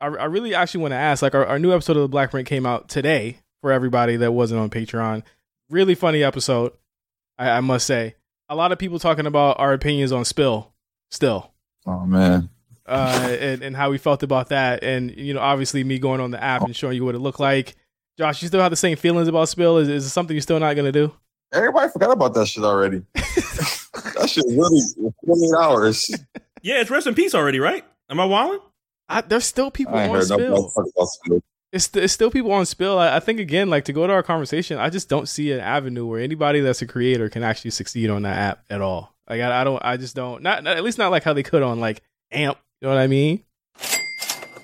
I, I really actually want to ask. Like, our, our new episode of the Black Print came out today for everybody that wasn't on Patreon. Really funny episode, I, I must say. A lot of people talking about our opinions on Spill still. Oh man. Uh, and, and how we felt about that, and you know, obviously me going on the app and showing you what it looked like. Josh, you still have the same feelings about Spill? Is, is it something you're still not gonna do? Everybody forgot about that shit already. that shit really 28 hours. Yeah, it's rest in peace already, right? Am I wilding? I, there's still people I on heard Spill. talk about Spill. It's, it's still people on Spill. I, I think again, like to go to our conversation, I just don't see an avenue where anybody that's a creator can actually succeed on that app at all. Like I, I don't, I just don't. Not, not at least not like how they could on like Amp. You know what I mean?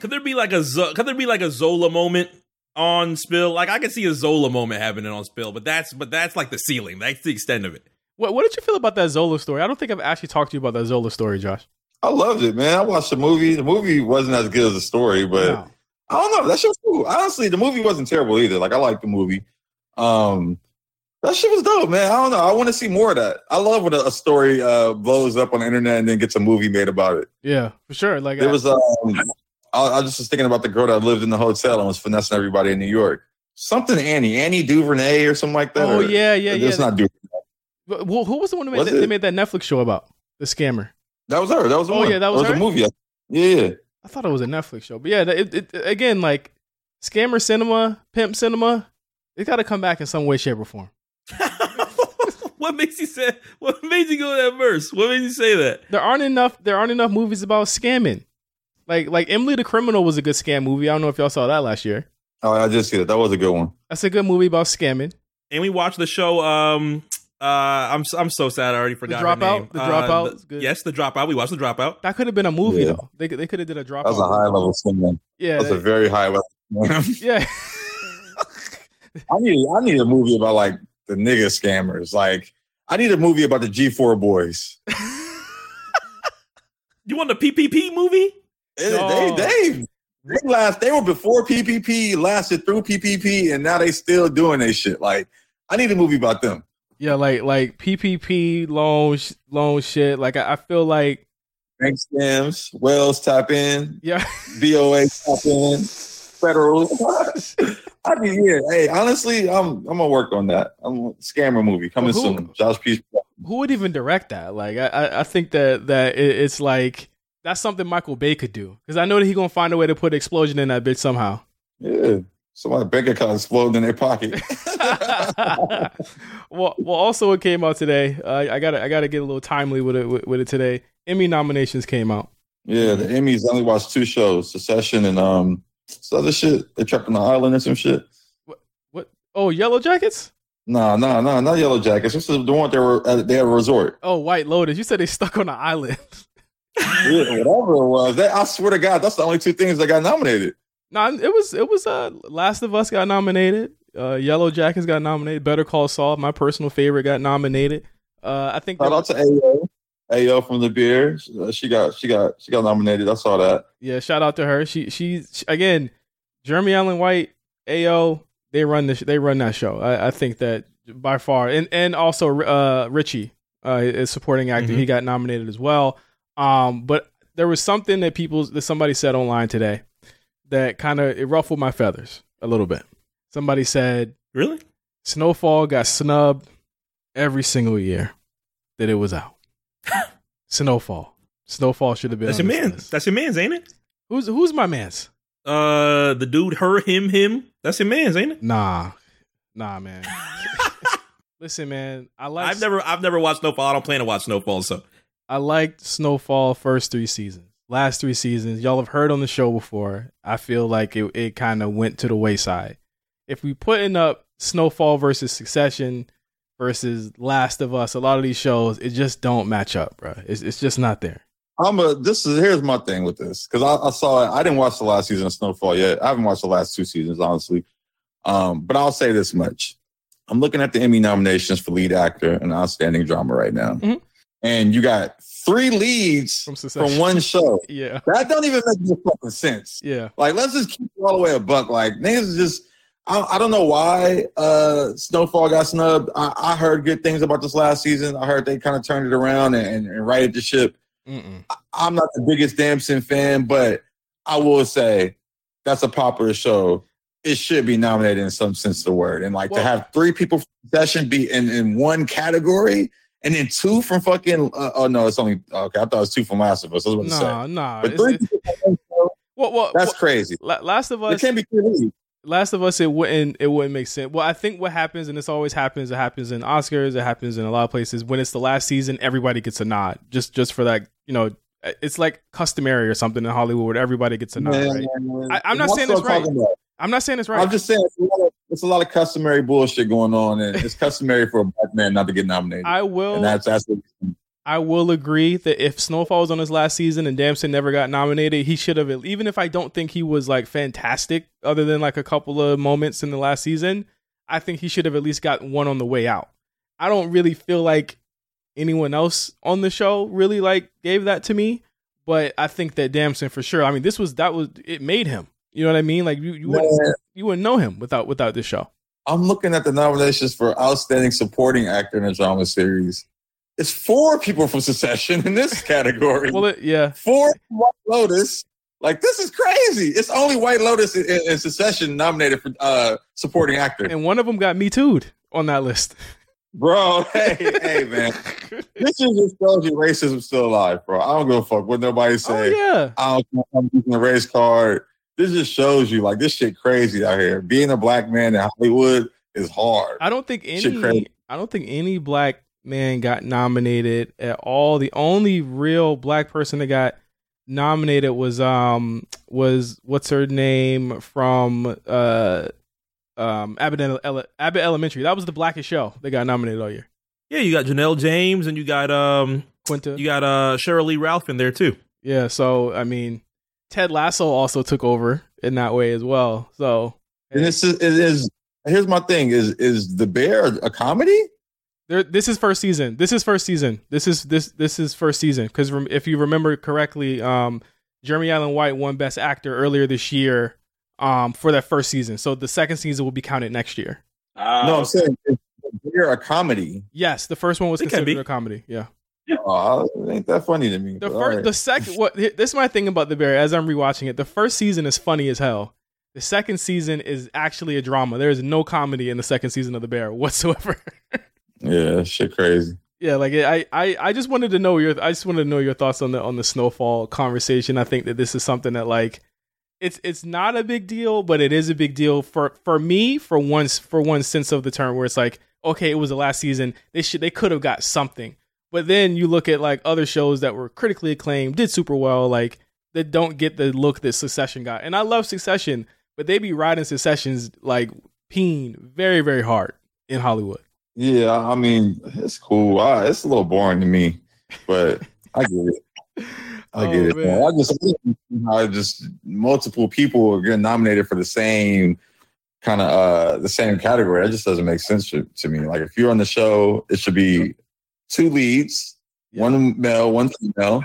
Could there be like a Zo- could there be like a Zola moment on Spill? Like I could see a Zola moment happening on Spill, but that's but that's like the ceiling. That's the extent of it. What What did you feel about that Zola story? I don't think I've actually talked to you about that Zola story, Josh. I loved it, man. I watched the movie. The movie wasn't as good as the story, but No. I don't know. That shit was cool. Honestly, the movie wasn't terrible either. Like I liked the movie. Um, that shit was dope, man. I don't know. I want to see more of that. I love when a, a story uh, blows up on the internet and then gets a movie made about it. Yeah, for sure. Like There I- was um, I, I just was thinking about the girl that lived in the hotel and was finessing everybody in New York. Something Annie, Annie Duvernay or something like that. Oh or- yeah, yeah, yeah. It's not Duvernay. Well, who was the one who made that, they made that Netflix show about the scammer? That was her. That was the Oh, one. yeah, that was a her? movie. Yeah, yeah. I thought it was a Netflix show, but yeah, it, it, again, like scammer cinema, pimp cinema, it got to come back in some way, shape, or form. what makes you say? What made you go that verse? What made you say that? There aren't enough. There aren't enough movies about scamming. Like like Emily the Criminal was a good scam movie. I don't know if y'all saw that last year. Oh, I just see that. That was a good one. That's a good movie about scamming. And we watched the show. Um, uh, I'm I'm so sad. I already forgot her Dropout? name. The Uh, Dropout the- good. Yes, the dropout. We watched the dropout. That could have been a movie Yeah. though. They could- they could have did a dropout. That was a high level scam. Yeah, That was a very high level. scam. yeah. I need I need a movie about like the nigga scammers. Like I need a movie about the G4 boys. You want the PPP movie? They, No. they they they last they were before PPP lasted through PPP and now they still doing they shit. Like I need a movie about them. Yeah, like like PPP loan loan shit. Like I, I feel like Bank scams, Wells tap in, yeah. BOA tap in, federal. I mean, yeah. Hey, honestly, I'm I'm gonna work on that. I'm a scammer movie coming Who- soon. Josh Peas. who would even direct that? Like, I, I, think that that it, it's like that's something Michael Bay could do because I know that he gonna find a way to put explosion in that bitch somehow. Yeah. Somebody bank account exploding in their pocket. well, well, also it came out today. Uh, I gotta, I gotta get a little timely with it, with, with it today. Emmy nominations came out. Yeah, the Emmys I only watched two shows, Succession and um some other shit. They trapped on the island and some shit. What? Oh, Yellow Jackets. Nah, nah, nah, not Yellow Jackets. This is the one they were at, they had a resort. Oh, White Lotus. You said they stuck on an island. Yeah, whatever it was. They, I swear to God, that's the only two things that got nominated. Nah, it was, it was. Uh, Last of Us got nominated. Uh, Yellow Jackets got nominated. Better Call Saul, my personal favorite, got nominated. Uh, I think. Shout there- out to Ayo. Ayo from the Bear. Uh, She got she got she got nominated. I saw that. Yeah, shout out to her. She she, she- again, Jeremy Allen White, Ayo, they run this they run that show. I, I think that by far, and and also uh, Richie uh, is supporting actor. Mhm. He got nominated as well. Um, but there was something that people that somebody said online today that kind of it ruffled my feathers a little bit. Somebody said Really? Snowfall got snubbed every single year that it was out. Snowfall. Snowfall should have been. That's your man. list. That's your man's, ain't it? Who's who's my man's? Uh, the dude, her, him, him. That's your man's, ain't it? Nah, nah, man. Listen, man. I like. I've never, I've never watched Snowfall. I don't plan to watch Snowfall. So I liked Snowfall first three seasons. Last three seasons, y'all have heard on the show before. I feel like it it kind of went to the wayside. If we putting up Snowfall versus Succession versus Last of Us, a lot of these shows it just don't match up, bro. It's it's just not there. I'm a. This is here's my thing with this because I, I saw it. I didn't watch the last season of Snowfall yet. I haven't watched the last two seasons honestly. Um, but I'll say this much: I'm looking at the Emmy nominations for lead actor and outstanding drama right now, Mhm. And you got three leads From from, one show. Yeah, That don't even make no fucking sense. yeah. Like, let's just keep it all the way a buck. Like, niggas is just. I, I don't know why uh, Snowfall got snubbed. I, I heard good things about this last season. I heard they kind of turned it around and, and righted the ship. Mm-mm. I'm not the biggest Damson fan, but I will say that's a popular show, it should be nominated in some sense of the word. And like Well- to have three people from Succession be in, in one category and then two from fucking uh, oh no, it's only okay. I thought it was two from Last of Us. I was about to Nah, say. nah. But three it's- people from well, well, that's well, crazy. Last of Us. can't be three. Last of Us, it wouldn't it wouldn't make sense. Well, I think what happens, and this always happens, it happens in Oscars, it happens in a lot of places. When it's the last season, everybody gets a nod, just just for that. You know, it's like customary or something in Hollywood where everybody gets a nod. Right? I- I'm not saying what it's right. about. I'm not saying it's right. I'm just saying it's a, lot of, it's a lot of customary bullshit going on, and it's customary for a black man not to get nominated. I will. and that's that's I will agree that if Snowfall was on his last season and Damson never got nominated, he should have. Even if I don't think he was like fantastic, other than like a couple of moments in the last season, I think he should have at least got one on the way out. I don't really feel like anyone else on the show really like gave that to me, but I think that Damson for sure. I mean, this was that was it made him. You know what I mean? Like you, you wouldn't you wouldn't know him without without this show. I'm looking at the nominations for outstanding supporting actor in a drama series. It's four people from Succession in this category. Well, it, yeah, four White Lotus. Like this is crazy. It's only White Lotus in, in, in Succession nominated for uh, supporting actor. and one of them got me too'd on that list. Bro, hey, hey, man, this is just shows you racism's still alive, bro. I don't give a fuck what nobody oh say. yeah. I don't I'm using a race card. This just shows you like this shit crazy out here. Being a black man in Hollywood is hard. I don't think any. crazy. I don't think any black man got nominated at all. The only real black person that got nominated was um was what's her name from uh um Abbott, Ele- Abbott Elementary. That was the blackest show that got nominated all year. Yeah, you got Janelle James and you got um Quinta. you got uh Sheryl Lee Ralph in there too. yeah. So I mean, Ted Lasso also took over in that way as well. So And this is, it is here's my thing: is is the bear a comedy? There, this is first season. This is first season. This is this this is first season because rem- if you remember correctly, um, Jeremy Allen White won Best Actor earlier this year, um, for that first season. So the second season will be counted next year. no, I'm saying is the bear a comedy. Yes, the first one was It considered a comedy. Yeah, Oh, ain't that funny to me. the first, alright. the second. What this is my thing about the Bear. As I'm rewatching it, the first season is funny as hell. The second season is actually a drama. There is no comedy in the second season of the Bear whatsoever. yeah, shit crazy. Yeah, like I, I, I just wanted to know your, I just wanted to know your thoughts on the on the snowfall conversation. I think that this is something that like, it's it's not a big deal, but it is a big deal for for me for once for one sense of the term where it's like, okay, it was the last season. They should they could have got something, but then you look at like other shows that were critically acclaimed, did super well, like that don't get the look that Succession got. And I love Succession, but they be riding Successions like peen very very hard in Hollywood. Yeah, I mean, it's cool. I, it's a little boring to me, but I get it. I Oh, get it. man. man. I just, I just multiple people are getting nominated for the same kind of uh the same category. That just doesn't make sense to, to me. Like if you're on the show, it should be two leads, Yeah. one male, one female,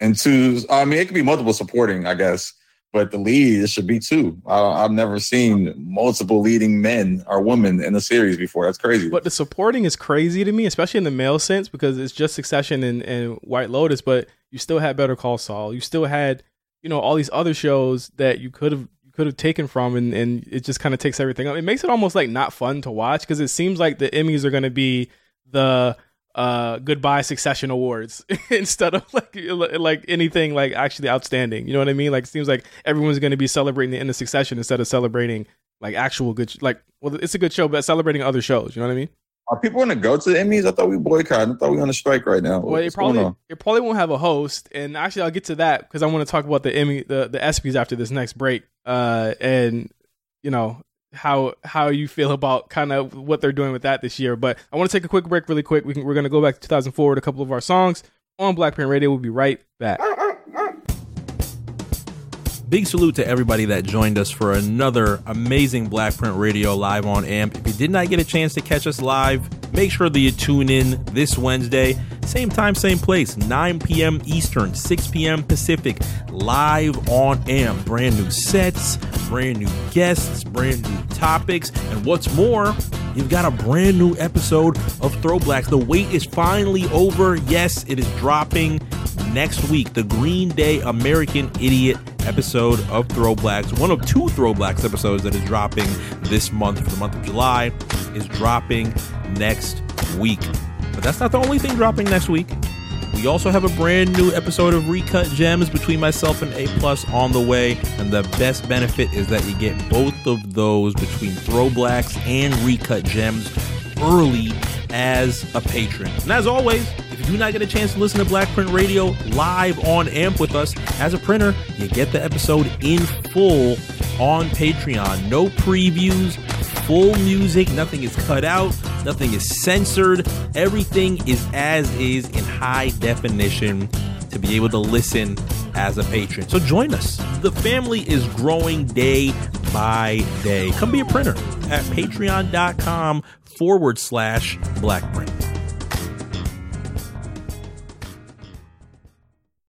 and two. I mean, it could be multiple supporting, I guess, but the lead it should be two. I, I've never seen multiple leading men or women in a series before. That's crazy. But the supporting is crazy to me, especially in the male sense, because it's just Succession and, and White Lotus, but you still had Better Call Saul. You still had, you know, all these other shows that you could have you could have taken from, and, and it just kind of takes everything up. It makes it almost like not fun to watch because it seems like the Emmys are going to be the uh goodbye Succession awards instead of like like anything like actually outstanding. You know what I mean? Like it seems like everyone's going to be celebrating the end of Succession instead of celebrating like actual good sh- like well it's a good show but celebrating other shows you know what i mean Are people going to go to the Emmys? I thought we boycotted. I thought we were on a strike right now. well it What's going probably it probably won't have a host and actually i'll get to that because i want to talk about the emmy the the ESPYs after this next break uh and you know how how you feel about kind of what they're doing with that this year but i want to take a quick break really quick. We can, we're going to go back to 2004 with a couple of our songs on Black Print Radio. We'll be right back Big salute to everybody that joined us for another amazing Black Print Radio live on AMP. If you did not get a chance to catch us live, make sure that you tune in this Wednesday. Same time, same place, 9 p.m. Eastern, 6 p.m. Pacific, live on AMP. Brand new sets, brand new guests, brand new topics, and what's more, you've got a brand new episode of Throwblacks. The wait is finally over. Yes, it is dropping next week. The Green Day American Idiot episode of Throwblacks. One of two Throwblacks episodes that is dropping this month for the month of July is dropping next week. But that's not the only thing dropping next week. We also have a brand new episode of Recut Gems between myself and A Plus on the way, and the best benefit is that you get both of those between Throwblacks and Recut Gems early as a patron. And as always, do not get a chance to listen to Black Print Radio live on AMP with us as a printer, you get the episode in full on Patreon. No previews, full music, nothing is cut out, nothing is censored. Everything is as is in high definition to be able to listen as a patron. So join us. The family is growing day by day. Come be a printer at patreon.com forward slash blackprint.